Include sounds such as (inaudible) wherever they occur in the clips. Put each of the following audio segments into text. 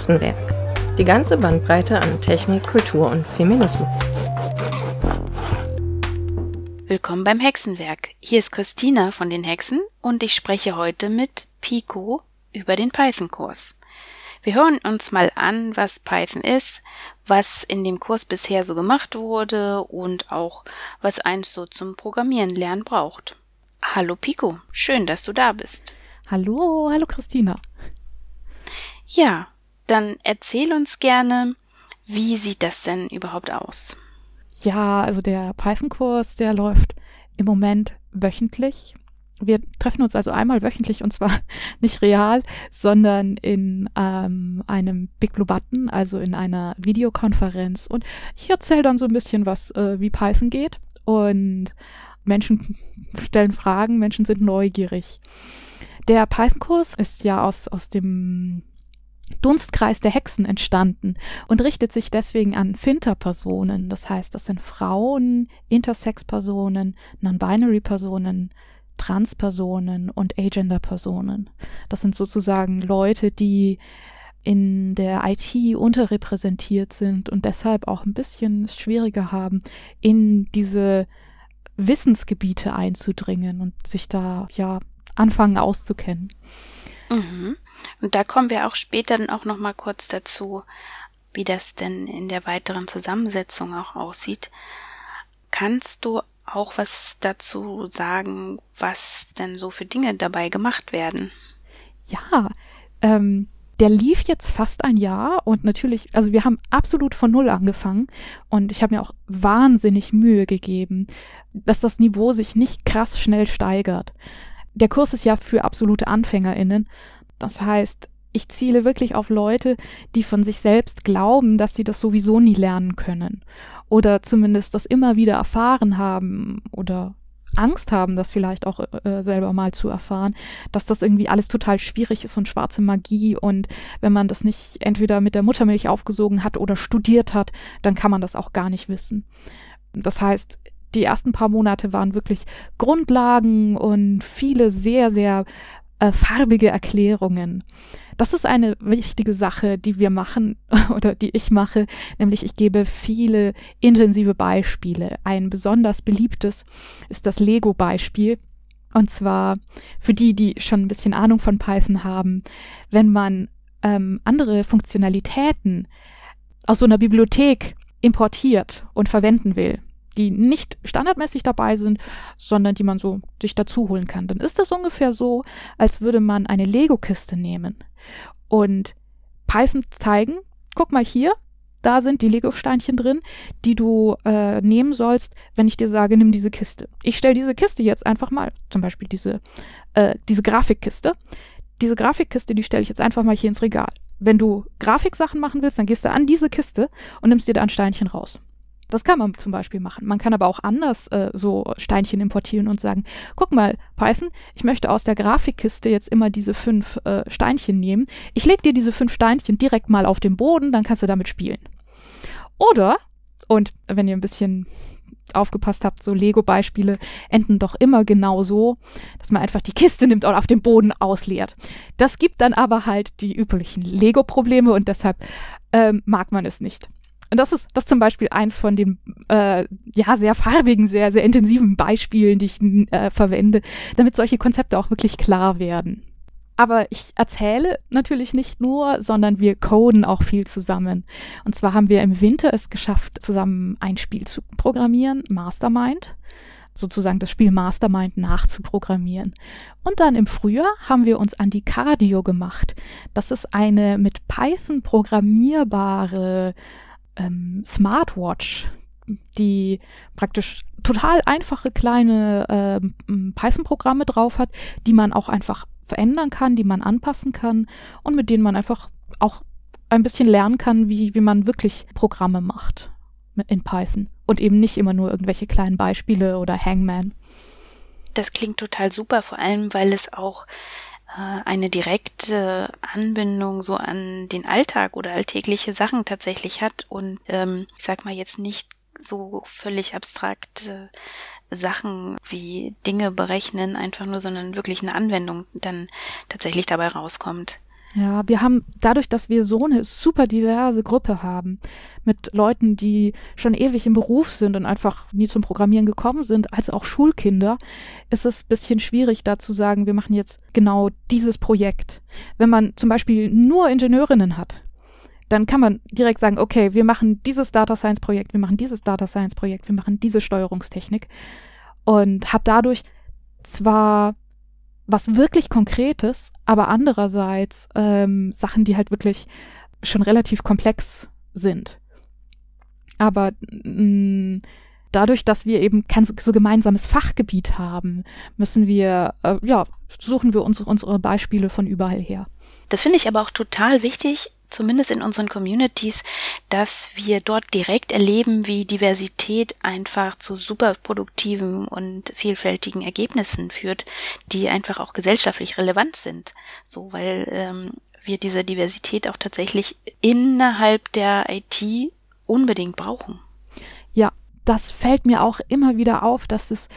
Hexenwerk. Die ganze Bandbreite an Technik, Kultur und Feminismus. Willkommen beim Hexenwerk. Hier ist Christina von den Hexen und ich spreche heute mit Pico über den Python-Kurs. Wir hören uns mal an, was Python ist, was in dem Kurs bisher so gemacht wurde und auch was eins so zum Programmieren lernen braucht. Hallo Pico, schön, dass du da bist. Hallo, hallo Christina. Ja, dann erzähl uns gerne, wie sieht das denn überhaupt aus? Ja, also der Python-Kurs, der läuft im Moment wöchentlich. Wir treffen uns also einmal wöchentlich und zwar (laughs) nicht real, sondern in ähm, einem Big Blue Button, also in einer Videokonferenz. Und ich erzähle dann so ein bisschen, was äh, wie Python geht. Und Menschen stellen Fragen, Menschen sind neugierig. Der Python-Kurs ist ja aus, aus dem Dunstkreis der Hexen entstanden und richtet sich deswegen an Finter-Personen. Das heißt, das sind Frauen, Intersex-Personen, Non-Binary-Personen, Trans-Personen und Agender-Personen. Das sind sozusagen Leute, die in der IT unterrepräsentiert sind und deshalb auch ein bisschen schwieriger haben, in diese Wissensgebiete einzudringen und sich da ja anfangen auszukennen. Mhm. Und da kommen wir auch später dann auch noch mal kurz dazu, wie das denn in der weiteren Zusammensetzung auch aussieht. Kannst du auch was dazu sagen, was denn so für Dinge dabei gemacht werden? Ja, ähm, der lief jetzt fast ein Jahr und natürlich, also wir haben absolut von Null angefangen und ich habe mir auch wahnsinnig Mühe gegeben, dass das Niveau sich nicht krass schnell steigert. Der Kurs ist ja für absolute AnfängerInnen. Das heißt, ich ziele wirklich auf Leute, die von sich selbst glauben, dass sie das sowieso nie lernen können. Oder zumindest das immer wieder erfahren haben oder Angst haben, das vielleicht auch äh, selber mal zu erfahren, dass das irgendwie alles total schwierig ist und schwarze Magie und wenn man das nicht entweder mit der Muttermilch aufgesogen hat oder studiert hat, dann kann man das auch gar nicht wissen. Das heißt, die ersten paar Monate waren wirklich Grundlagen und viele sehr, sehr äh, farbige Erklärungen. Das ist eine wichtige Sache, die wir machen (laughs) oder die ich mache, nämlich ich gebe viele intensive Beispiele. Ein besonders beliebtes ist das Lego-Beispiel. Und zwar für die, die schon ein bisschen Ahnung von Python haben, wenn man ähm, andere Funktionalitäten aus so einer Bibliothek importiert und verwenden will, die nicht standardmäßig dabei sind, sondern die man so sich dazu holen kann. Dann ist das ungefähr so, als würde man eine Lego-Kiste nehmen und Python zeigen, guck mal hier, da sind die Lego-Steinchen drin, die du äh, nehmen sollst, wenn ich dir sage, nimm diese Kiste. Ich stelle diese Kiste jetzt einfach mal, zum Beispiel diese, äh, diese Grafikkiste. Diese Grafikkiste, die stelle ich jetzt einfach mal hier ins Regal. Wenn du Grafiksachen machen willst, dann gehst du an diese Kiste und nimmst dir da ein Steinchen raus. Das kann man zum Beispiel machen. Man kann aber auch anders äh, so Steinchen importieren und sagen, guck mal, Python, ich möchte aus der Grafikkiste jetzt immer diese fünf äh, Steinchen nehmen. Ich lege dir diese fünf Steinchen direkt mal auf den Boden, dann kannst du damit spielen. Oder, und wenn ihr ein bisschen aufgepasst habt, so Lego-Beispiele enden doch immer genau so, dass man einfach die Kiste nimmt und auf dem Boden ausleert. Das gibt dann aber halt die üblichen Lego-Probleme und deshalb ähm, mag man es nicht. Und das ist das ist zum Beispiel eins von den äh, ja sehr farbigen, sehr sehr intensiven Beispielen, die ich äh, verwende, damit solche Konzepte auch wirklich klar werden. Aber ich erzähle natürlich nicht nur, sondern wir coden auch viel zusammen. Und zwar haben wir im Winter es geschafft, zusammen ein Spiel zu programmieren, Mastermind sozusagen das Spiel Mastermind nachzuprogrammieren. Und dann im Frühjahr haben wir uns an die Cardio gemacht. Das ist eine mit Python programmierbare ähm, Smartwatch, die praktisch total einfache kleine äh, Python-Programme drauf hat, die man auch einfach verändern kann, die man anpassen kann und mit denen man einfach auch ein bisschen lernen kann, wie, wie man wirklich Programme macht in Python und eben nicht immer nur irgendwelche kleinen Beispiele oder Hangman. Das klingt total super, vor allem weil es auch eine direkte Anbindung so an den Alltag oder alltägliche Sachen tatsächlich hat und ähm, ich sag mal jetzt nicht so völlig abstrakte Sachen wie Dinge berechnen einfach nur, sondern wirklich eine Anwendung dann tatsächlich dabei rauskommt. Ja, wir haben dadurch, dass wir so eine super diverse Gruppe haben, mit Leuten, die schon ewig im Beruf sind und einfach nie zum Programmieren gekommen sind, als auch Schulkinder, ist es ein bisschen schwierig, da zu sagen, wir machen jetzt genau dieses Projekt. Wenn man zum Beispiel nur Ingenieurinnen hat, dann kann man direkt sagen, okay, wir machen dieses Data Science Projekt, wir machen dieses Data Science Projekt, wir machen diese Steuerungstechnik und hat dadurch zwar was wirklich Konkretes, aber andererseits ähm, Sachen, die halt wirklich schon relativ komplex sind. Aber mh, mm, dadurch, dass wir eben kein so, gemeinsames Fachgebiet haben, müssen wir, äh, ja, suchen wir uns, unsere Beispiele von überall her. Das finde ich aber auch total wichtig, zumindest in unseren Communities, dass wir dort direkt erleben, wie Diversität einfach zu super produktiven und vielfältigen Ergebnissen führt, die einfach auch gesellschaftlich relevant sind. So, weil ähm, wir diese Diversität auch tatsächlich innerhalb der IT unbedingt brauchen. Ja, das fällt mir auch immer wieder auf, dass es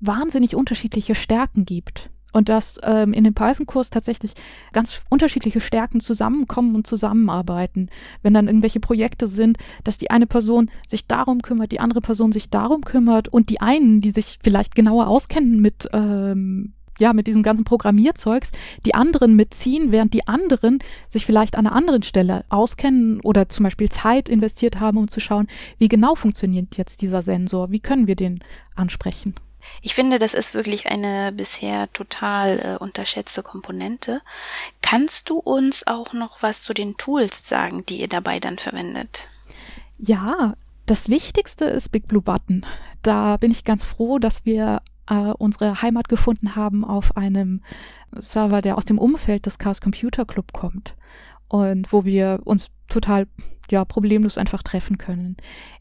wahnsinnig unterschiedliche Stärken gibt und dass ähm, in dem Python-Kurs tatsächlich ganz unterschiedliche Stärken zusammenkommen und zusammenarbeiten. Wenn dann irgendwelche Projekte sind, dass die eine Person sich darum kümmert, die andere Person sich darum kümmert und die einen, die sich vielleicht genauer auskennen mit ähm, ja, mit diesem ganzen Programmierzeugs, die anderen mitziehen, während die anderen sich vielleicht an einer anderen Stelle auskennen oder zum Beispiel Zeit investiert haben, um zu schauen, wie genau funktioniert jetzt dieser Sensor, wie können wir den ansprechen. Ich finde, das ist wirklich eine bisher total äh, unterschätzte Komponente. Kannst du uns auch noch was zu den Tools sagen, die ihr dabei dann verwendet? Ja, das Wichtigste ist Big Blue Button. Da bin ich ganz froh, dass wir äh, unsere Heimat gefunden haben auf einem Server, der aus dem Umfeld des Chaos Computer Club kommt und wo wir uns total ja problemlos einfach treffen können.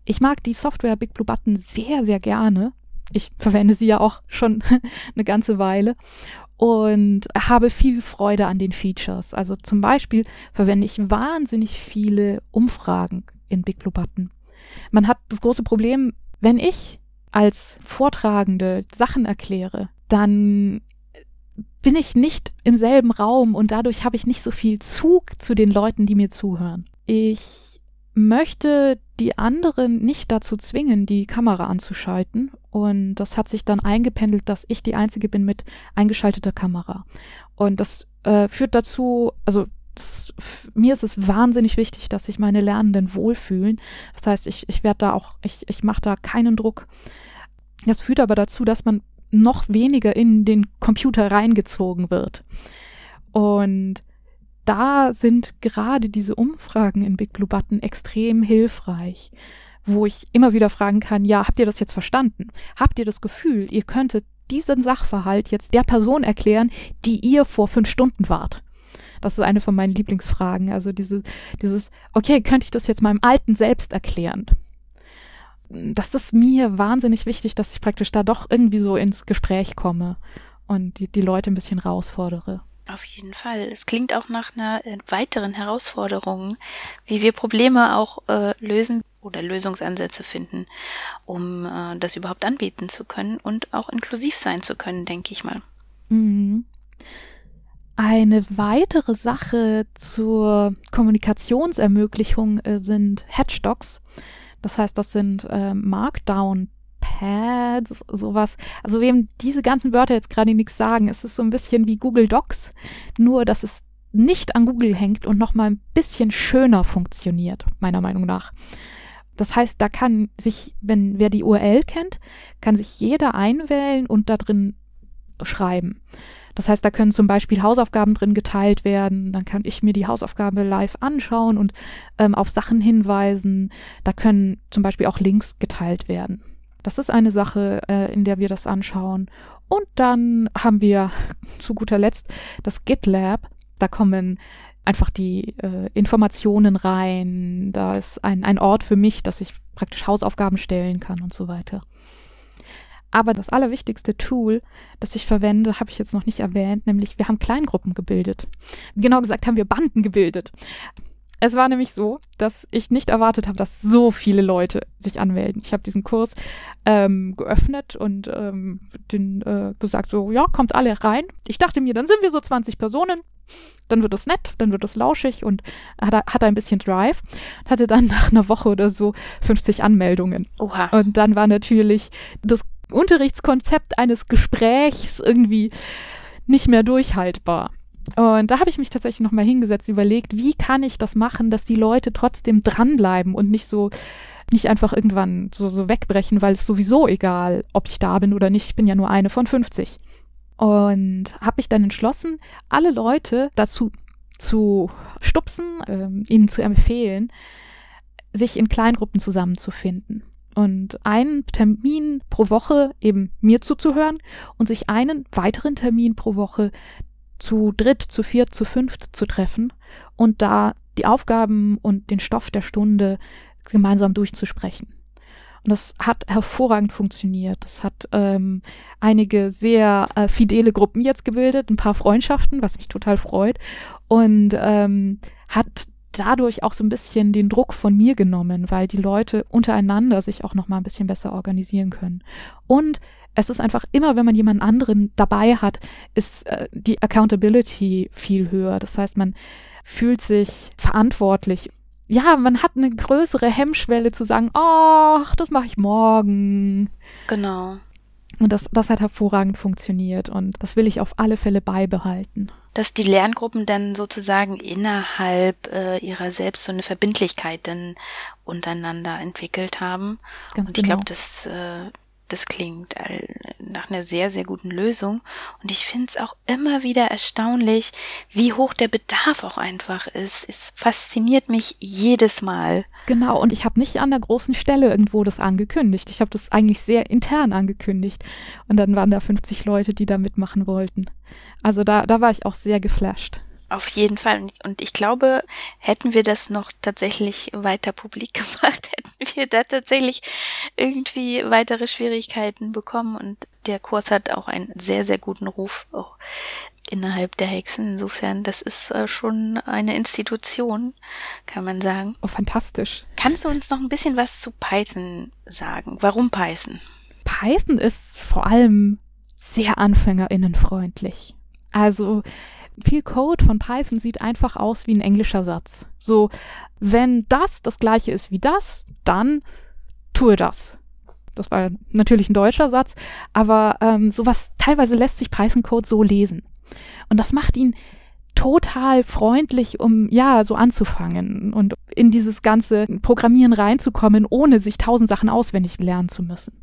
Ich mag die Software Big Blue Button sehr sehr gerne ich verwende sie ja auch schon (laughs) eine ganze Weile und habe viel Freude an den Features. Also zum Beispiel verwende ich wahnsinnig viele Umfragen in Big Blue Button. Man hat das große Problem, wenn ich als Vortragende Sachen erkläre, dann bin ich nicht im selben Raum und dadurch habe ich nicht so viel Zug zu den Leuten, die mir zuhören. Ich möchte die anderen nicht dazu zwingen, die Kamera anzuschalten. Und das hat sich dann eingependelt, dass ich die Einzige bin mit eingeschalteter Kamera. Und das äh, führt dazu, also das, mir ist es wahnsinnig wichtig, dass sich meine Lernenden wohlfühlen. Das heißt, ich, ich werde da auch, ich, ich mache da keinen Druck. Das führt aber dazu, dass man noch weniger in den Computer reingezogen wird. Und da sind gerade diese Umfragen in Big Blue Button extrem hilfreich, wo ich immer wieder fragen kann, ja, habt ihr das jetzt verstanden? Habt ihr das Gefühl, ihr könntet diesen Sachverhalt jetzt der Person erklären, die ihr vor fünf Stunden wart? Das ist eine von meinen Lieblingsfragen. Also diese, dieses, okay, könnte ich das jetzt meinem alten Selbst erklären? Das ist mir wahnsinnig wichtig, dass ich praktisch da doch irgendwie so ins Gespräch komme und die, die Leute ein bisschen herausfordere. Auf jeden Fall. Es klingt auch nach einer äh, weiteren Herausforderung, wie wir Probleme auch äh, lösen oder Lösungsansätze finden, um äh, das überhaupt anbieten zu können und auch inklusiv sein zu können, denke ich mal. Mhm. Eine weitere Sache zur Kommunikationsermöglichung äh, sind Hatchdogs. Das heißt, das sind äh, Markdown Pads, sowas. Also wem diese ganzen Wörter jetzt gerade nichts sagen, es ist so ein bisschen wie Google Docs, nur dass es nicht an Google hängt und noch mal ein bisschen schöner funktioniert, meiner Meinung nach. Das heißt, da kann sich, wenn wer die URL kennt, kann sich jeder einwählen und da drin schreiben. Das heißt, da können zum Beispiel Hausaufgaben drin geteilt werden. Dann kann ich mir die Hausaufgabe live anschauen und ähm, auf Sachen hinweisen. Da können zum Beispiel auch Links geteilt werden. Das ist eine Sache, äh, in der wir das anschauen. Und dann haben wir (laughs) zu guter Letzt das GitLab. Da kommen einfach die äh, Informationen rein. Da ist ein, ein Ort für mich, dass ich praktisch Hausaufgaben stellen kann und so weiter. Aber das allerwichtigste Tool, das ich verwende, habe ich jetzt noch nicht erwähnt, nämlich wir haben Kleingruppen gebildet. Genau gesagt haben wir Banden gebildet. Es war nämlich so, dass ich nicht erwartet habe, dass so viele Leute sich anmelden. Ich habe diesen Kurs ähm, geöffnet und ähm, den, äh, gesagt, so, ja, kommt alle rein. Ich dachte mir, dann sind wir so 20 Personen. dann wird es nett, dann wird es lauschig und hat, hat ein bisschen Drive. Hatte dann (laughs) nach einer Woche oder so 50 Anmeldungen. Oha. Und dann war natürlich das Unterrichtskonzept eines Gesprächs irgendwie nicht mehr durchhaltbar. Und da habe ich mich tatsächlich nochmal hingesetzt, überlegt, wie kann ich das machen, dass die Leute trotzdem dranbleiben und nicht so, nicht einfach irgendwann so, so wegbrechen, weil es sowieso egal, ob ich da bin oder nicht. Ich bin ja nur eine von 50. Und habe mich dann entschlossen, alle Leute dazu zu stupsen, ähm, ihnen zu empfehlen, sich in Kleingruppen zusammenzufinden und einen Termin pro Woche eben mir zuzuhören und sich einen weiteren Termin pro Woche zu dritt, zu viert, zu fünft zu treffen und da die Aufgaben und den Stoff der Stunde gemeinsam durchzusprechen. Und das hat hervorragend funktioniert. Das hat ähm, einige sehr äh, fidele Gruppen jetzt gebildet, ein paar Freundschaften, was mich total freut. Und ähm, hat dadurch auch so ein bisschen den Druck von mir genommen, weil die Leute untereinander sich auch noch mal ein bisschen besser organisieren können. Und es ist einfach immer, wenn man jemanden anderen dabei hat, ist äh, die Accountability viel höher. Das heißt, man fühlt sich verantwortlich. Ja, man hat eine größere Hemmschwelle zu sagen, ach, das mache ich morgen. Genau. Und das, das hat hervorragend funktioniert und das will ich auf alle Fälle beibehalten. Dass die Lerngruppen dann sozusagen innerhalb äh, ihrer selbst so eine Verbindlichkeit dann untereinander entwickelt haben. Ganz und ich genau. glaube, das äh, das klingt nach einer sehr, sehr guten Lösung. Und ich finde es auch immer wieder erstaunlich, wie hoch der Bedarf auch einfach ist. Es fasziniert mich jedes Mal. Genau, und ich habe nicht an der großen Stelle irgendwo das angekündigt. Ich habe das eigentlich sehr intern angekündigt. Und dann waren da 50 Leute, die da mitmachen wollten. Also da, da war ich auch sehr geflasht. Auf jeden Fall. Und ich glaube, hätten wir das noch tatsächlich weiter publik (laughs) gemacht, hätten wir da tatsächlich irgendwie weitere Schwierigkeiten bekommen. Und der Kurs hat auch einen sehr, sehr guten Ruf, auch innerhalb der Hexen. Insofern, das ist äh, schon eine Institution, kann man sagen. Oh, fantastisch. Kannst du uns noch ein bisschen was zu Python sagen? Warum Python? Python ist vor allem sehr anfängerinnenfreundlich. Also viel Code von Python sieht einfach aus wie ein englischer Satz. So, wenn das das gleiche ist wie das, dann tue das. Das war natürlich ein deutscher Satz, aber ähm, sowas, teilweise lässt sich Python-Code so lesen. Und das macht ihn total freundlich, um ja so anzufangen und in dieses ganze Programmieren reinzukommen, ohne sich tausend Sachen auswendig lernen zu müssen.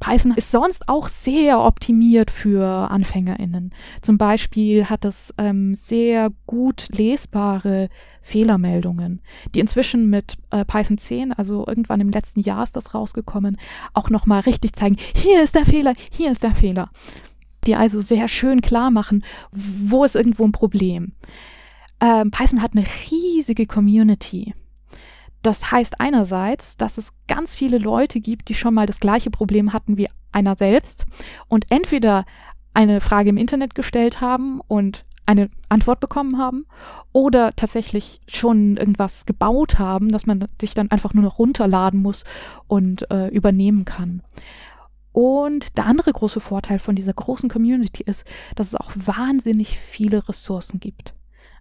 Python ist sonst auch sehr optimiert für AnfängerInnen. Zum Beispiel hat es ähm, sehr gut lesbare Fehlermeldungen, die inzwischen mit äh, Python 10, also irgendwann im letzten Jahr ist das rausgekommen, auch nochmal richtig zeigen, hier ist der Fehler, hier ist der Fehler. Die also sehr schön klar machen, wo ist irgendwo ein Problem. Ähm, Python hat eine riesige Community. Das heißt einerseits, dass es ganz viele Leute gibt, die schon mal das gleiche Problem hatten wie einer selbst und entweder eine Frage im Internet gestellt haben und eine Antwort bekommen haben oder tatsächlich schon irgendwas gebaut haben, dass man sich dann einfach nur noch runterladen muss und äh, übernehmen kann. Und der andere große Vorteil von dieser großen Community ist, dass es auch wahnsinnig viele Ressourcen gibt.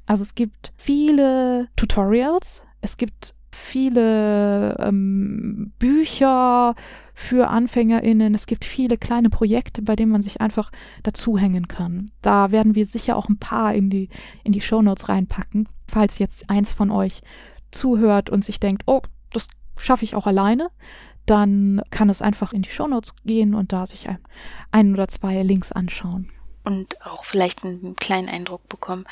Also es gibt viele Tutorials, es gibt viele ähm, Bücher für AnfängerInnen. Es gibt viele kleine Projekte, bei denen man sich einfach dazuhängen kann. Da werden wir sicher auch ein paar in die, in die Shownotes reinpacken, falls jetzt eins von euch zuhört und sich denkt, oh, das schaffe ich auch alleine, dann kann es einfach in die Shownotes gehen und da sich ein, ein oder zwei Links anschauen. Und auch vielleicht einen kleinen Eindruck bekommen,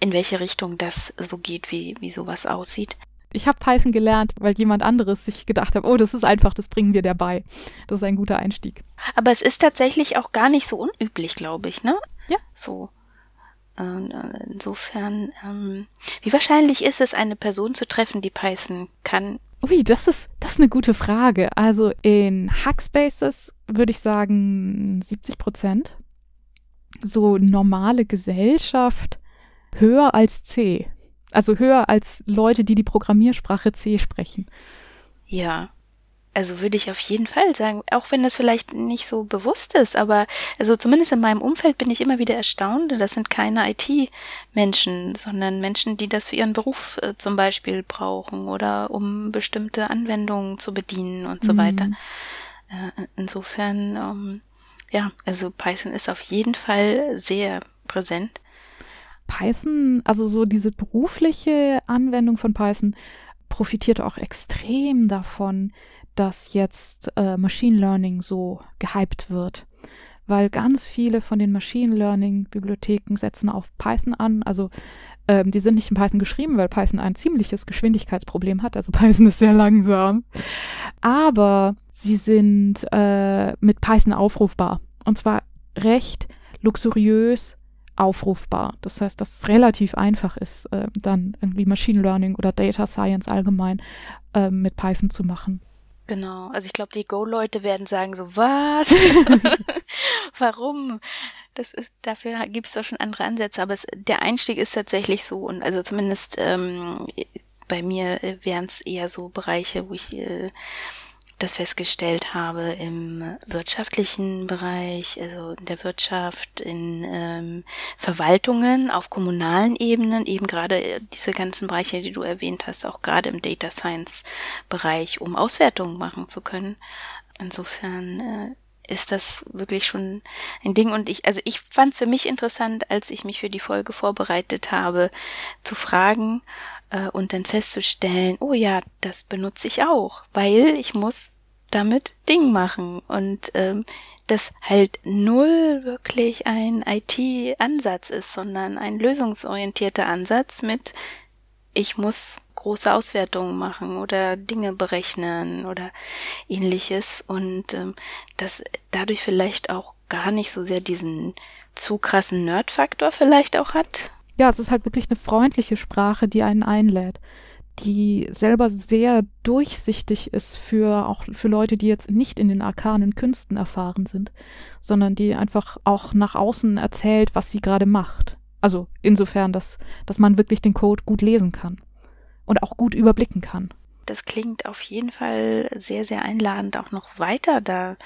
in welche Richtung das so geht, wie, wie sowas aussieht. Ich habe Python gelernt, weil jemand anderes sich gedacht hat, oh, das ist einfach, das bringen wir dabei. Das ist ein guter Einstieg. Aber es ist tatsächlich auch gar nicht so unüblich, glaube ich, ne? Ja. So. Ähm, insofern, ähm, wie wahrscheinlich ist es, eine Person zu treffen, die Python kann? Ui, das ist, das ist eine gute Frage. Also in Hackspaces würde ich sagen 70 Prozent. So normale Gesellschaft höher als C. Also höher als Leute, die die Programmiersprache C sprechen. Ja. Also würde ich auf jeden Fall sagen, auch wenn das vielleicht nicht so bewusst ist, aber also zumindest in meinem Umfeld bin ich immer wieder erstaunt. Das sind keine IT-Menschen, sondern Menschen, die das für ihren Beruf äh, zum Beispiel brauchen oder um bestimmte Anwendungen zu bedienen und so mhm. weiter. Äh, insofern, ähm, ja, also Python ist auf jeden Fall sehr präsent. Python, also so diese berufliche Anwendung von Python profitiert auch extrem davon, dass jetzt äh, Machine Learning so gehypt wird. Weil ganz viele von den Machine Learning-Bibliotheken setzen auf Python an. Also ähm, die sind nicht in Python geschrieben, weil Python ein ziemliches Geschwindigkeitsproblem hat. Also (laughs) Python ist sehr langsam. Aber sie sind äh, mit Python aufrufbar. Und zwar recht luxuriös aufrufbar. Das heißt, dass es relativ einfach ist, äh, dann irgendwie Machine Learning oder Data Science allgemein äh, mit Python zu machen. Genau, also ich glaube, die Go-Leute werden sagen so, was? (laughs) (laughs) Warum? Das ist, dafür gibt es doch schon andere Ansätze, aber es, der Einstieg ist tatsächlich so und also zumindest ähm, bei mir äh, wären es eher so Bereiche, wo ich äh, das festgestellt habe im wirtschaftlichen Bereich, also in der Wirtschaft, in ähm, Verwaltungen, auf kommunalen Ebenen, eben gerade äh, diese ganzen Bereiche, die du erwähnt hast, auch gerade im Data Science Bereich, um Auswertungen machen zu können. Insofern äh, ist das wirklich schon ein Ding. Und ich, also ich fand es für mich interessant, als ich mich für die Folge vorbereitet habe, zu fragen, äh, und dann festzustellen, oh ja, das benutze ich auch, weil ich muss damit Ding machen und ähm, das halt null wirklich ein IT-Ansatz ist, sondern ein lösungsorientierter Ansatz mit ich muss große Auswertungen machen oder Dinge berechnen oder ähnliches und ähm, das dadurch vielleicht auch gar nicht so sehr diesen zu krassen Nerd-Faktor vielleicht auch hat. Ja, es ist halt wirklich eine freundliche Sprache, die einen einlädt, die selber sehr durchsichtig ist für auch für Leute, die jetzt nicht in den arkanen Künsten erfahren sind, sondern die einfach auch nach außen erzählt, was sie gerade macht. Also insofern, dass, dass man wirklich den Code gut lesen kann und auch gut überblicken kann. Das klingt auf jeden Fall sehr, sehr einladend, auch noch weiter da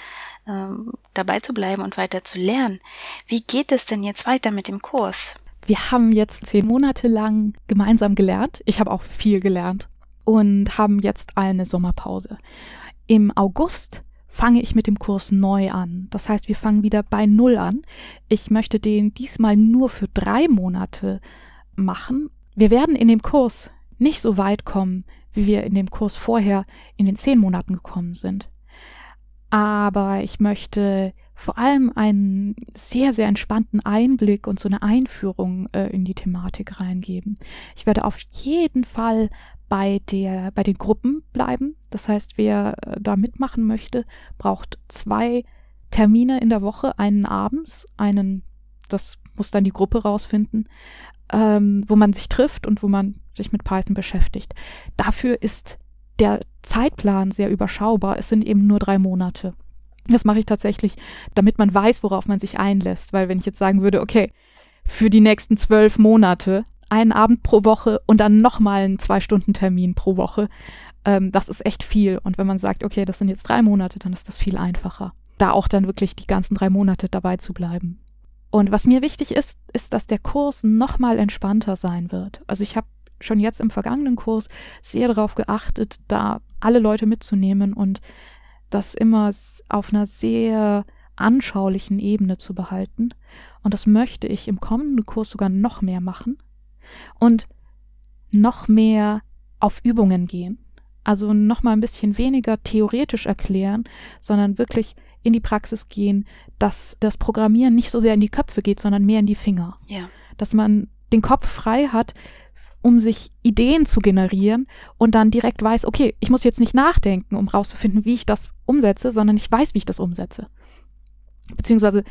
ähm, dabei zu bleiben und weiter zu lernen. Wie geht es denn jetzt weiter mit dem Kurs? Wir haben jetzt zehn Monate lang gemeinsam gelernt. Ich habe auch viel gelernt und haben jetzt eine Sommerpause. Im August fange ich mit dem Kurs neu an. Das heißt, wir fangen wieder bei Null an. Ich möchte den diesmal nur für drei Monate machen. Wir werden in dem Kurs nicht so weit kommen, wie wir in dem Kurs vorher in den zehn Monaten gekommen sind. Aber ich möchte vor allem einen sehr, sehr entspannten Einblick und so eine Einführung äh, in die Thematik reingeben. Ich werde auf jeden Fall bei der, bei den Gruppen bleiben. Das heißt, wer äh, da mitmachen möchte, braucht zwei Termine in der Woche, einen abends, einen, das muss dann die Gruppe rausfinden, ähm, wo man sich trifft und wo man sich mit Python beschäftigt. Dafür ist der Zeitplan sehr überschaubar. Es sind eben nur drei Monate. Das mache ich tatsächlich, damit man weiß, worauf man sich einlässt. Weil wenn ich jetzt sagen würde, okay, für die nächsten zwölf Monate einen Abend pro Woche und dann nochmal einen Zwei-Stunden-Termin pro Woche, ähm, das ist echt viel. Und wenn man sagt, okay, das sind jetzt drei Monate, dann ist das viel einfacher. Da auch dann wirklich die ganzen drei Monate dabei zu bleiben. Und was mir wichtig ist, ist, dass der Kurs nochmal entspannter sein wird. Also ich habe schon jetzt im vergangenen Kurs sehr darauf geachtet, da alle Leute mitzunehmen und das immer auf einer sehr anschaulichen Ebene zu behalten. Und das möchte ich im kommenden Kurs sogar noch mehr machen und noch mehr auf Übungen gehen. Also noch mal ein bisschen weniger theoretisch erklären, sondern wirklich in die Praxis gehen, dass das Programmieren nicht so sehr in die Köpfe geht, sondern mehr in die Finger. Ja. Dass man den Kopf frei hat, um sich Ideen zu generieren und dann direkt weiß, okay, ich muss jetzt nicht nachdenken, um rauszufinden, wie ich das umsetze, sondern ich weiß, wie ich das umsetze. Beziehungsweise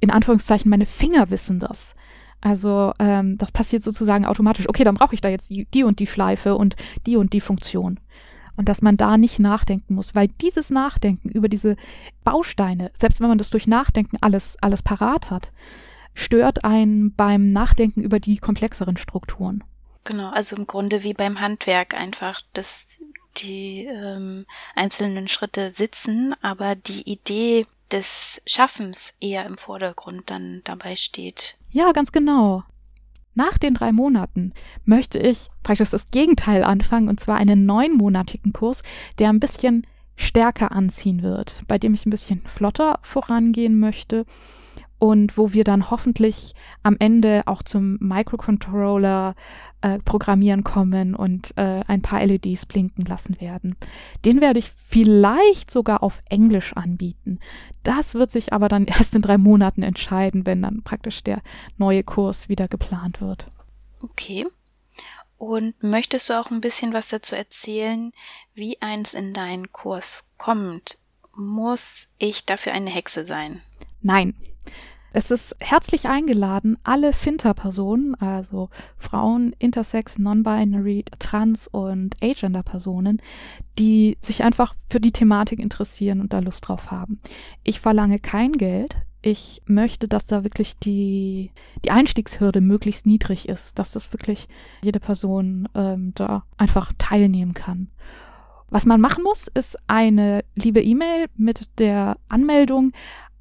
in Anführungszeichen meine Finger wissen das. Also ähm, das passiert sozusagen automatisch. Okay, dann brauche ich da jetzt die, die und die Schleife und die und die Funktion. Und dass man da nicht nachdenken muss, weil dieses Nachdenken über diese Bausteine, selbst wenn man das durch Nachdenken alles, alles parat hat, stört einen beim Nachdenken über die komplexeren Strukturen. Genau, also im Grunde wie beim Handwerk einfach, dass die ähm, einzelnen Schritte sitzen, aber die Idee des Schaffens eher im Vordergrund dann dabei steht. Ja, ganz genau. Nach den drei Monaten möchte ich praktisch das Gegenteil anfangen, und zwar einen neunmonatigen Kurs, der ein bisschen stärker anziehen wird, bei dem ich ein bisschen flotter vorangehen möchte und wo wir dann hoffentlich am Ende auch zum Microcontroller äh, programmieren kommen und äh, ein paar LEDs blinken lassen werden. Den werde ich vielleicht sogar auf Englisch anbieten. Das wird sich aber dann (laughs) erst in drei Monaten entscheiden, wenn dann praktisch der neue Kurs wieder geplant wird. Okay. Und möchtest du auch ein bisschen was dazu erzählen, wie eins in deinen Kurs kommt? Muss ich dafür eine Hexe sein? Nein. Es ist herzlich eingeladen, alle Finter-Personen, also Frauen, Intersex, Non-Binary, Trans- und Agender-Personen, die sich einfach für die Thematik interessieren und da Lust drauf haben. Ich verlange kein Geld. Ich möchte, dass da wirklich die, die Einstiegshürde möglichst niedrig ist, dass das wirklich jede Person ähm, da einfach teilnehmen kann. Was man machen muss, ist eine liebe E-Mail mit der Anmeldung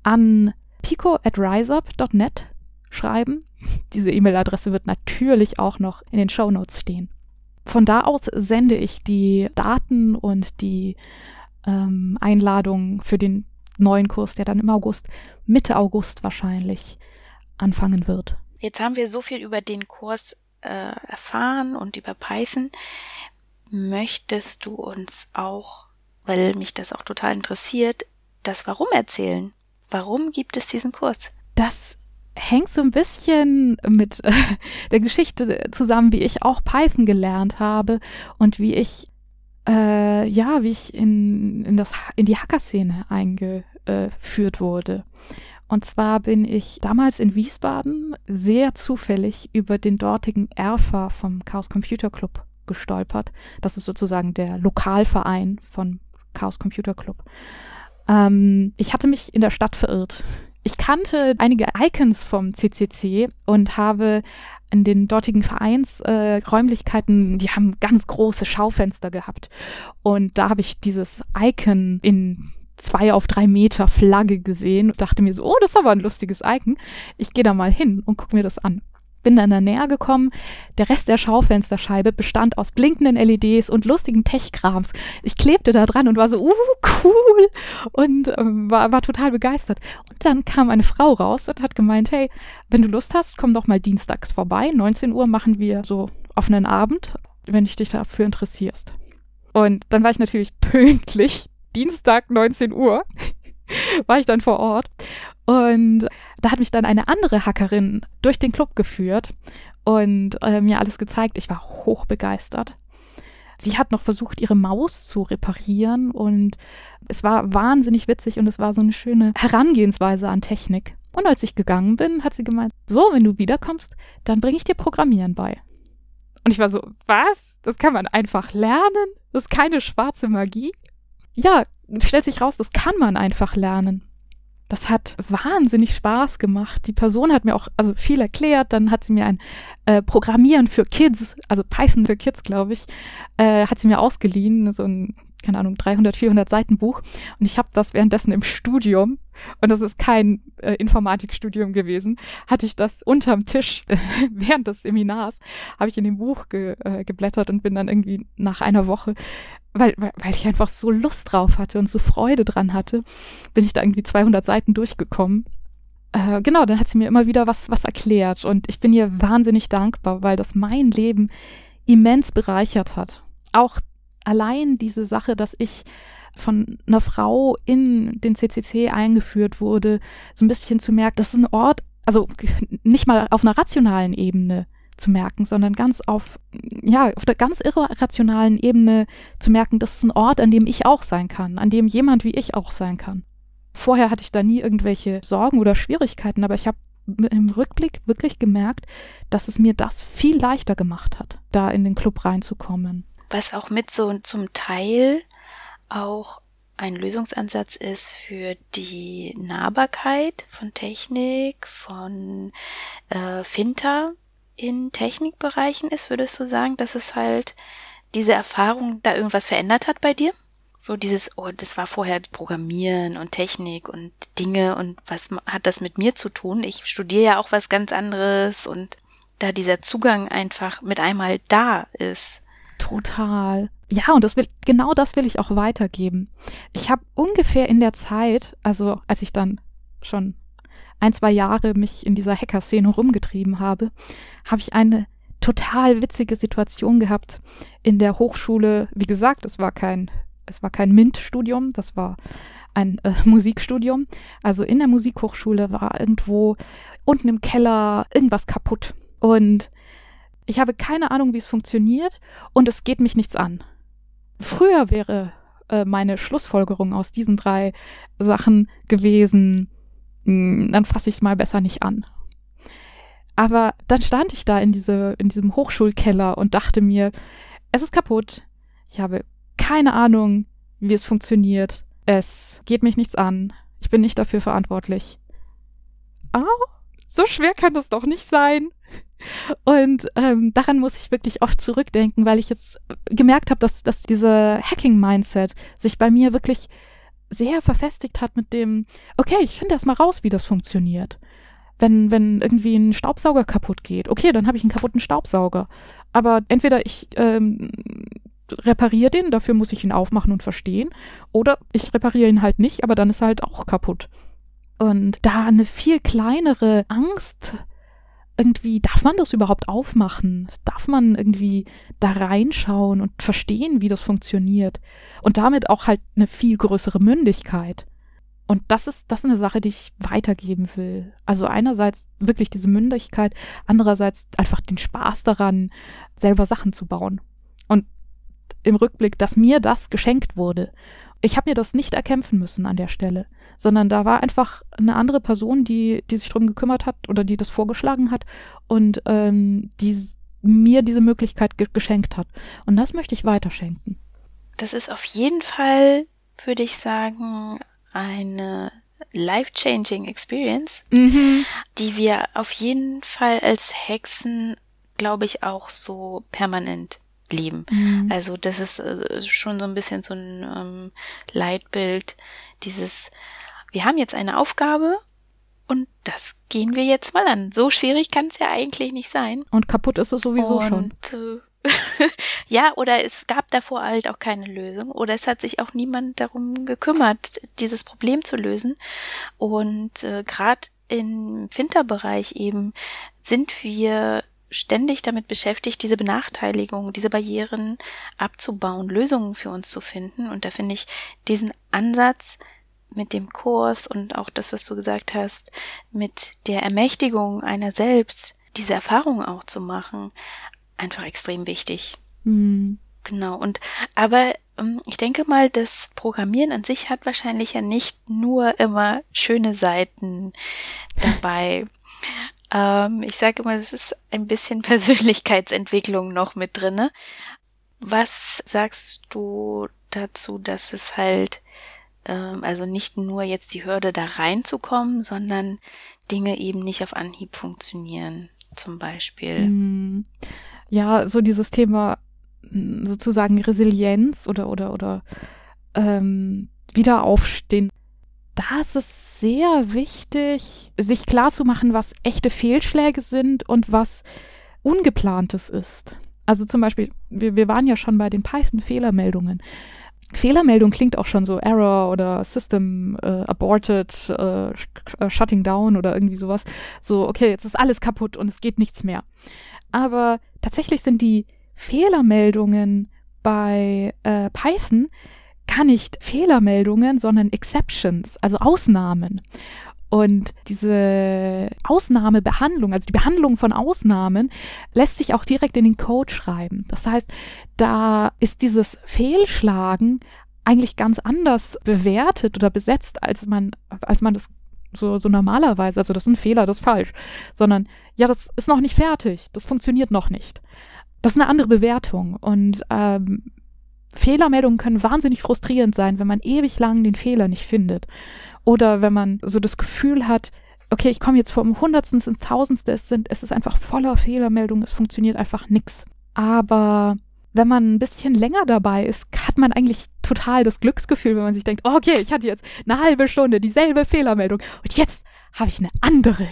an pico at riseup.net schreiben. (laughs) Diese E-Mail-Adresse wird natürlich auch noch in den Show Notes stehen. Von da aus sende ich die Daten und die ähm, Einladungen für den neuen Kurs, der dann im August, Mitte August wahrscheinlich anfangen wird. Jetzt haben wir so viel über den Kurs äh, erfahren und über Python. Möchtest du uns auch, weil mich das auch total interessiert, das Warum erzählen? Warum gibt es diesen Kurs? Das hängt so ein bisschen mit äh, der Geschichte zusammen, wie ich auch Python gelernt habe und wie ich äh, ja, wie ich in, in, das, in die Hacker-Szene eingeführt wurde. Und zwar bin ich damals in Wiesbaden sehr zufällig über den dortigen Erfa vom Chaos Computer Club gestolpert. Das ist sozusagen der Lokalverein von Chaos Computer Club. Ähm, ich hatte mich in der Stadt verirrt. Ich kannte einige Icons vom CCC und habe in den dortigen Vereinsräumlichkeiten, äh, die haben ganz große Schaufenster gehabt. Und da habe ich dieses Icon in zwei auf drei Meter Flagge gesehen und dachte mir so, oh, das ist aber ein lustiges Icon. Ich gehe da mal hin und gucke mir das an bin dann da näher gekommen. Der Rest der Schaufensterscheibe bestand aus blinkenden LEDs und lustigen Tech-Krams. Ich klebte da dran und war so, uh, cool. Und ähm, war, war total begeistert. Und dann kam eine Frau raus und hat gemeint, hey, wenn du Lust hast, komm doch mal dienstags vorbei. 19 Uhr machen wir so offenen Abend, wenn dich dich dafür interessierst. Und dann war ich natürlich (laughs) pünktlich. Dienstag 19 Uhr (laughs) war ich dann vor Ort und da hat mich dann eine andere Hackerin durch den Club geführt und äh, mir alles gezeigt. Ich war hochbegeistert. Sie hat noch versucht, ihre Maus zu reparieren und es war wahnsinnig witzig und es war so eine schöne Herangehensweise an Technik. Und als ich gegangen bin, hat sie gemeint, so, wenn du wiederkommst, dann bringe ich dir Programmieren bei. Und ich war so, was? Das kann man einfach lernen? Das ist keine schwarze Magie? Ja, stellt sich raus, das kann man einfach lernen das hat wahnsinnig Spaß gemacht. Die Person hat mir auch also viel erklärt. Dann hat sie mir ein äh, Programmieren für Kids, also Python für Kids, glaube ich, äh, hat sie mir ausgeliehen, so ein keine Ahnung 300, 400 Seiten Buch. Und ich habe das währenddessen im Studium und das ist kein äh, Informatikstudium gewesen, hatte ich das unterm Tisch äh, (laughs) während des Seminars, habe ich in dem Buch ge, äh, geblättert und bin dann irgendwie nach einer Woche, weil, weil, ich einfach so Lust drauf hatte und so Freude dran hatte, bin ich da irgendwie 200 Seiten durchgekommen. Äh, genau, dann hat sie mir immer wieder was, was erklärt und ich bin ihr wahnsinnig dankbar, weil das mein Leben immens bereichert hat. Auch allein diese Sache, dass ich von einer Frau in den CCC eingeführt wurde, so ein bisschen zu merken, das ist ein Ort, also nicht mal auf einer rationalen Ebene zu merken, sondern ganz auf, ja, auf der ganz irrationalen Ebene zu merken, das ist ein Ort, an dem ich auch sein kann, an dem jemand wie ich auch sein kann. Vorher hatte ich da nie irgendwelche Sorgen oder Schwierigkeiten, aber ich habe im Rückblick wirklich gemerkt, dass es mir das viel leichter gemacht hat, da in den Club reinzukommen. Was auch mit so zum Teil auch ein Lösungsansatz ist für die Nahbarkeit von Technik, von äh, Finter in Technikbereichen ist, würdest du sagen, dass es halt diese Erfahrung da irgendwas verändert hat bei dir? So dieses, oh, das war vorher Programmieren und Technik und Dinge und was hat das mit mir zu tun? Ich studiere ja auch was ganz anderes und da dieser Zugang einfach mit einmal da ist. Total. Ja, und das will, genau das will ich auch weitergeben. Ich habe ungefähr in der Zeit, also als ich dann schon ein, zwei Jahre mich in dieser Hacker-Szene rumgetrieben habe, habe ich eine total witzige Situation gehabt in der Hochschule. Wie gesagt, es war kein es war kein MINT-Studium, das war ein äh, (laughs) Musikstudium. Also in der Musikhochschule war irgendwo unten im Keller irgendwas kaputt. Und ich habe keine Ahnung, wie es funktioniert und es geht mich nichts an. Früher wäre äh, meine Schlussfolgerung aus diesen drei Sachen gewesen, hm, dann fasse ich es mal besser nicht an. Aber dann stand ich da in, diese, in diesem Hochschulkeller und dachte mir, es ist kaputt. Ich habe keine Ahnung, wie es funktioniert. Es geht mich nichts an. Ich bin nicht dafür verantwortlich. Ah, so schwer kann das doch nicht sein. Und ähm, daran muss ich wirklich oft zurückdenken, weil ich jetzt gemerkt habe, dass, dass diese Hacking-Mindset sich bei mir wirklich sehr verfestigt hat mit dem, okay, ich finde erst mal raus, wie das funktioniert. Wenn, wenn irgendwie ein Staubsauger kaputt geht, okay, dann habe ich einen kaputten Staubsauger. Aber entweder ich ähm, repariere den, dafür muss ich ihn aufmachen und verstehen. Oder ich repariere ihn halt nicht, aber dann ist er halt auch kaputt. Und da eine viel kleinere Angst, irgendwie, darf man das überhaupt aufmachen? Darf man irgendwie da reinschauen und verstehen, wie das funktioniert? Und damit auch halt eine viel größere Mündigkeit. Und das ist, das ist eine Sache, die ich weitergeben will. Also einerseits wirklich diese Mündigkeit, andererseits einfach den Spaß daran, selber Sachen zu bauen. Und im Rückblick, dass mir das geschenkt wurde. Ich habe mir das nicht erkämpfen müssen an der Stelle, sondern da war einfach eine andere Person, die, die sich darum gekümmert hat oder die das vorgeschlagen hat und ähm, die mir diese Möglichkeit ge geschenkt hat. Und das möchte ich weiterschenken. Das ist auf jeden Fall, würde ich sagen, eine life-changing Experience, mhm. die wir auf jeden Fall als Hexen, glaube ich, auch so permanent leben. Mhm. Also das ist äh, schon so ein bisschen so ein ähm, Leitbild, dieses, wir haben jetzt eine Aufgabe und das gehen wir jetzt mal an. So schwierig kann es ja eigentlich nicht sein. Und kaputt ist es sowieso und, schon. Äh, (laughs) ja, oder es gab davor halt auch keine Lösung oder es hat sich auch niemand darum gekümmert, dieses Problem zu lösen. Und äh, gerade im Finterbereich eben sind wir ständig damit beschäftigt, diese Benachteiligung, diese Barrieren abzubauen, Lösungen für uns zu finden. Und da finde ich diesen Ansatz mit dem Kurs und auch das, was du gesagt hast, mit der Ermächtigung einer selbst, diese Erfahrung auch zu machen, einfach extrem wichtig. Mhm. Genau. Und aber ähm, ich denke mal, das Programmieren an sich hat wahrscheinlich ja nicht nur immer schöne Seiten (laughs) dabei. Ähm, ich sage immer, es ist ein bisschen (laughs) Persönlichkeitsentwicklung noch mit drinne. Was sagst du dazu, dass es halt also nicht nur jetzt die Hürde da reinzukommen, sondern Dinge eben nicht auf Anhieb funktionieren, zum Beispiel? Hm. Ja, so dieses Thema hm, sozusagen Resilienz oder oder oder ähm, Wiederaufstehen da ist es sehr wichtig, sich klarzumachen, was echte Fehlschläge sind und was ungeplantes ist. Also zum Beispiel, wir, wir waren ja schon bei den Python-Fehlermeldungen. Fehlermeldung klingt auch schon so Error oder System äh, aborted, äh, äh, shutting down oder irgendwie sowas. So, okay, jetzt ist alles kaputt und es geht nichts mehr. Aber tatsächlich sind die Fehlermeldungen bei äh, Python gar nicht Fehlermeldungen, sondern Exceptions, also Ausnahmen. Und diese Ausnahmebehandlung, also die Behandlung von Ausnahmen, lässt sich auch direkt in den Code schreiben. Das heißt, da ist dieses Fehlschlagen eigentlich ganz anders bewertet oder besetzt, als man, als man das so, so normalerweise, also das ist ein Fehler, das ist falsch, sondern ja, das ist noch nicht fertig, das funktioniert noch nicht. Das ist eine andere Bewertung. Und ähm, Fehlermeldungen können wahnsinnig frustrierend sein, wenn man ewig lang den Fehler nicht findet. Oder wenn man so das Gefühl hat, okay, ich komme jetzt vom Hundertsten ins Tausendste, es, sind, es ist einfach voller Fehlermeldungen, es funktioniert einfach nichts. Aber wenn man ein bisschen länger dabei ist, hat man eigentlich total das Glücksgefühl, wenn man sich denkt, okay, ich hatte jetzt eine halbe Stunde dieselbe Fehlermeldung und jetzt habe ich eine andere.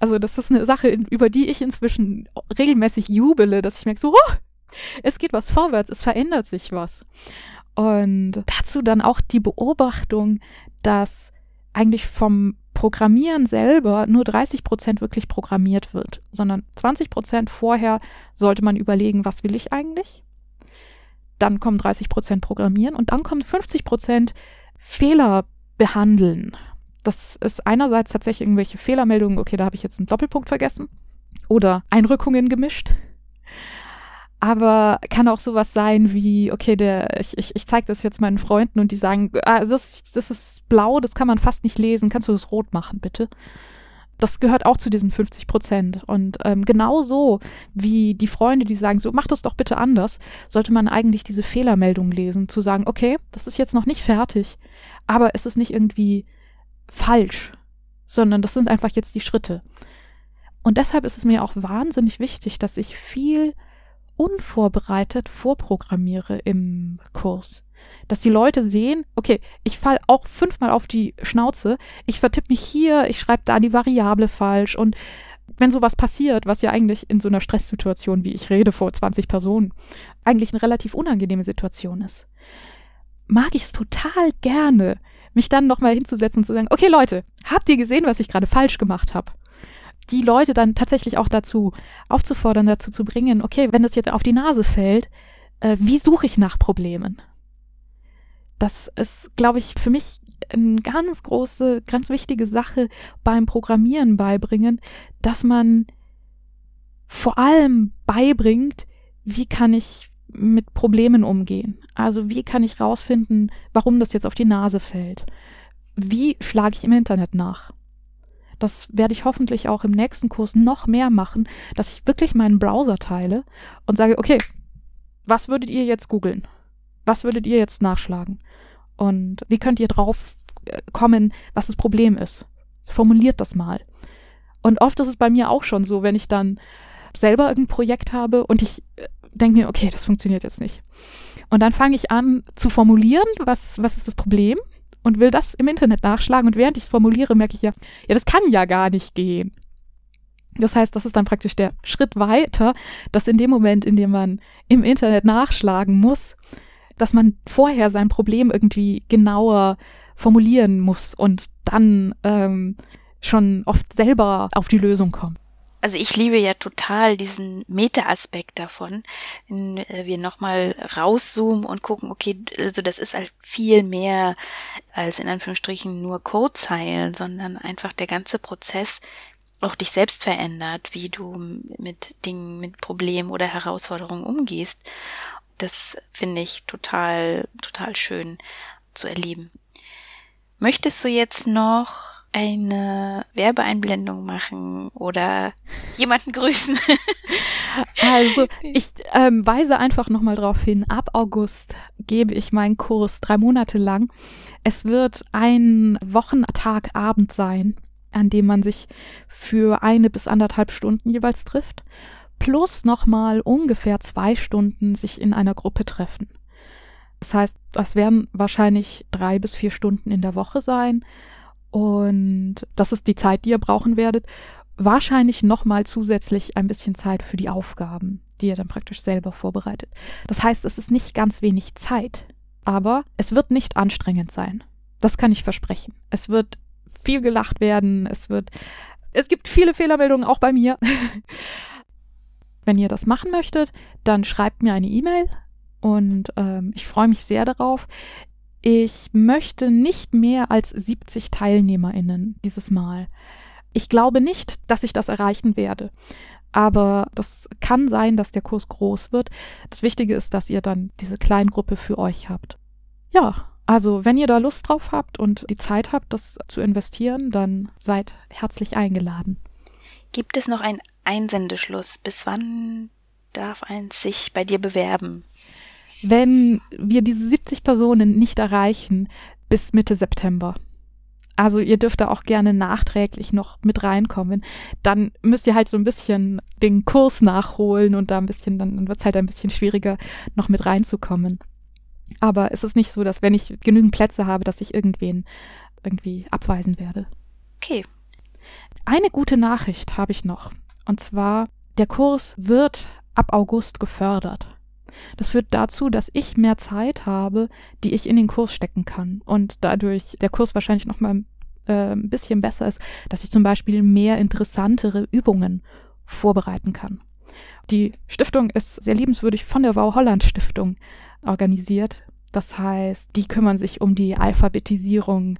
Also das ist eine Sache, über die ich inzwischen regelmäßig jubele, dass ich merke, so, oh, es geht was vorwärts, es verändert sich was. Und dazu dann auch die Beobachtung, dass eigentlich vom Programmieren selber nur 30 Prozent wirklich programmiert wird, sondern 20 Prozent vorher sollte man überlegen, was will ich eigentlich? Dann kommen 30 Prozent Programmieren und dann kommen 50 Prozent Fehler behandeln. Das ist einerseits tatsächlich irgendwelche Fehlermeldungen, okay, da habe ich jetzt einen Doppelpunkt vergessen oder Einrückungen gemischt aber kann auch sowas sein wie, okay, der, ich, ich, ich zeige das jetzt meinen Freunden und die sagen, ah, das, das ist blau, das kann man fast nicht lesen, kannst du das rot machen, bitte? Das gehört auch zu diesen 50 Prozent. Und ähm, genauso wie die Freunde, die sagen, so, mach das doch bitte anders, sollte man eigentlich diese Fehlermeldung lesen, zu sagen, okay, das ist jetzt noch nicht fertig, aber es ist nicht irgendwie falsch, sondern das sind einfach jetzt die Schritte. Und deshalb ist es mir auch wahnsinnig wichtig, dass ich viel unvorbereitet vorprogrammiere im Kurs. Dass die Leute sehen, okay, ich fall auch fünfmal auf die Schnauze, ich vertippe mich hier, ich schreibe da die Variable falsch und wenn sowas passiert, was ja eigentlich in so einer Stresssituation, wie ich rede vor 20 Personen, eigentlich eine relativ unangenehme Situation ist, mag ich es total gerne, mich dann nochmal hinzusetzen und zu sagen, okay Leute, habt ihr gesehen, was ich gerade falsch gemacht habe? Die Leute dann tatsächlich auch dazu aufzufordern, dazu zu bringen, okay, wenn das jetzt auf die Nase fällt, äh, wie suche ich nach Problemen? Das ist, glaube ich, für mich eine ganz große, ganz wichtige Sache beim Programmieren beibringen, dass man vor allem beibringt, wie kann ich mit Problemen umgehen? Also wie kann ich rausfinden, warum das jetzt auf die Nase fällt? Wie schlage ich im Internet nach? Das werde ich hoffentlich auch im nächsten Kurs noch mehr machen, dass ich wirklich meinen Browser teile und sage, okay, was würdet ihr jetzt googeln? Was würdet ihr jetzt nachschlagen? Und wie könnt ihr drauf äh, kommen, was das Problem ist? Formuliert das mal. Und oft ist es bei mir auch schon so, wenn ich dann selber irgendein Projekt habe und ich äh, denke mir, okay, das funktioniert jetzt nicht. Und dann fange ich an zu formulieren, was, was ist das Problem? Und will das im Internet nachschlagen und während ich es formuliere, merke ich ja, ja, das kann ja gar nicht gehen. Das heißt, das ist dann praktisch der Schritt weiter, dass in dem Moment, in dem man im Internet nachschlagen muss, dass man vorher sein Problem irgendwie genauer formulieren muss und dann ähm, schon oft selber auf die Lösung kommt also ich liebe ja total diesen Meta-Aspekt davon, wenn äh, wir nochmal rauszoomen und gucken, okay, also das ist halt viel mehr als in Anführungsstrichen nur Codezeilen, sondern einfach der ganze Prozess auch dich selbst verändert, wie du mit Dingen, mit Problemen oder Herausforderungen umgehst. Das finde ich total, total schön zu erleben. Möchtest du jetzt noch eine Werbeeinblendung machen oder jemanden grüßen? (laughs) also ich ähm, weise einfach nochmal darauf hin, ab August gebe ich meinen Kurs drei Monate lang. Es wird ein Wochentagabend sein, an dem man sich für eine bis anderthalb Stunden jeweils trifft, plus nochmal ungefähr zwei Stunden sich in einer Gruppe treffen. Das heißt, das werden wahrscheinlich drei bis vier Stunden in der Woche sein und das ist die Zeit, die ihr brauchen werdet. Wahrscheinlich nochmal zusätzlich ein bisschen Zeit für die Aufgaben, die ihr dann praktisch selber vorbereitet. Das heißt, es ist nicht ganz wenig Zeit, aber es wird nicht anstrengend sein. Das kann ich versprechen. Es wird viel gelacht werden, es wird, es gibt viele Fehlermeldungen auch bei mir. (laughs) Wenn ihr das machen möchtet, dann schreibt mir eine E-Mail und ähm, ich freue mich sehr darauf. Ich möchte nicht mehr als 70 TeilnehmerInnen dieses Mal. Ich glaube nicht, dass ich das erreichen werde. Aber das kann sein, dass der Kurs groß wird. Das Wichtige ist, dass ihr dann diese Kleingruppe für euch habt. Ja, also wenn ihr da Lust drauf habt und die Zeit habt, das zu investieren, dann seid herzlich eingeladen. Gibt es noch einen Einsendeschluss? Bis wann darf eins sich bei dir bewerben? Wenn wir diese 70 Personen nicht erreichen bis Mitte September. Also ihr dürft da auch gerne nachträglich noch mit reinkommen. Dann müsst ihr halt so ein bisschen den Kurs nachholen und da ein bisschen, dann wird es halt ein bisschen schwieriger, noch mit reinzukommen. Aber es ist nicht so, dass wenn ich genügend Plätze habe, dass ich irgendwen irgendwie abweisen werde. Okay. Eine gute Nachricht habe ich noch. Und zwar, der Kurs wird ab August gefördert. Das führt dazu, dass ich mehr Zeit habe, die ich in den Kurs stecken kann und dadurch der Kurs wahrscheinlich noch mal äh, ein bisschen besser ist, dass ich zum Beispiel mehr interessantere Übungen vorbereiten kann. Die Stiftung ist sehr liebenswürdig von der Wow Holland Stiftung organisiert. Das heißt, die kümmern sich um die Alphabetisierung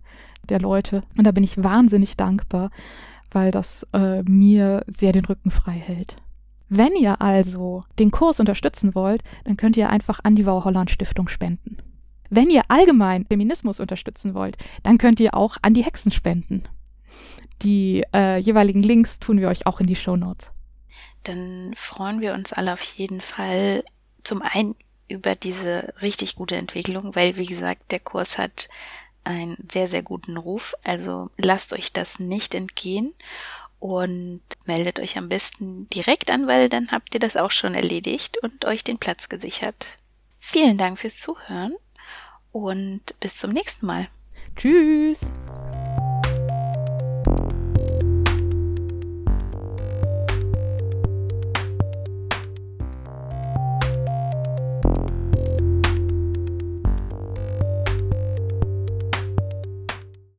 der Leute und da bin ich wahnsinnig dankbar, weil das äh, mir sehr den Rücken frei hält. Wenn ihr also den Kurs unterstützen wollt, dann könnt ihr einfach an die Wow Holland Stiftung spenden. Wenn ihr allgemein Feminismus unterstützen wollt, dann könnt ihr auch an die Hexen spenden. Die äh, jeweiligen Links tun wir euch auch in die Show Notes. Dann freuen wir uns alle auf jeden Fall zum einen über diese richtig gute Entwicklung, weil wie gesagt, der Kurs hat einen sehr, sehr guten Ruf. Also lasst euch das nicht entgehen und meldet euch am besten direkt an, weil dann habt ihr das auch schon erledigt und euch den Platz gesichert. Vielen Dank fürs Zuhören und bis zum nächsten Mal. Tschüss.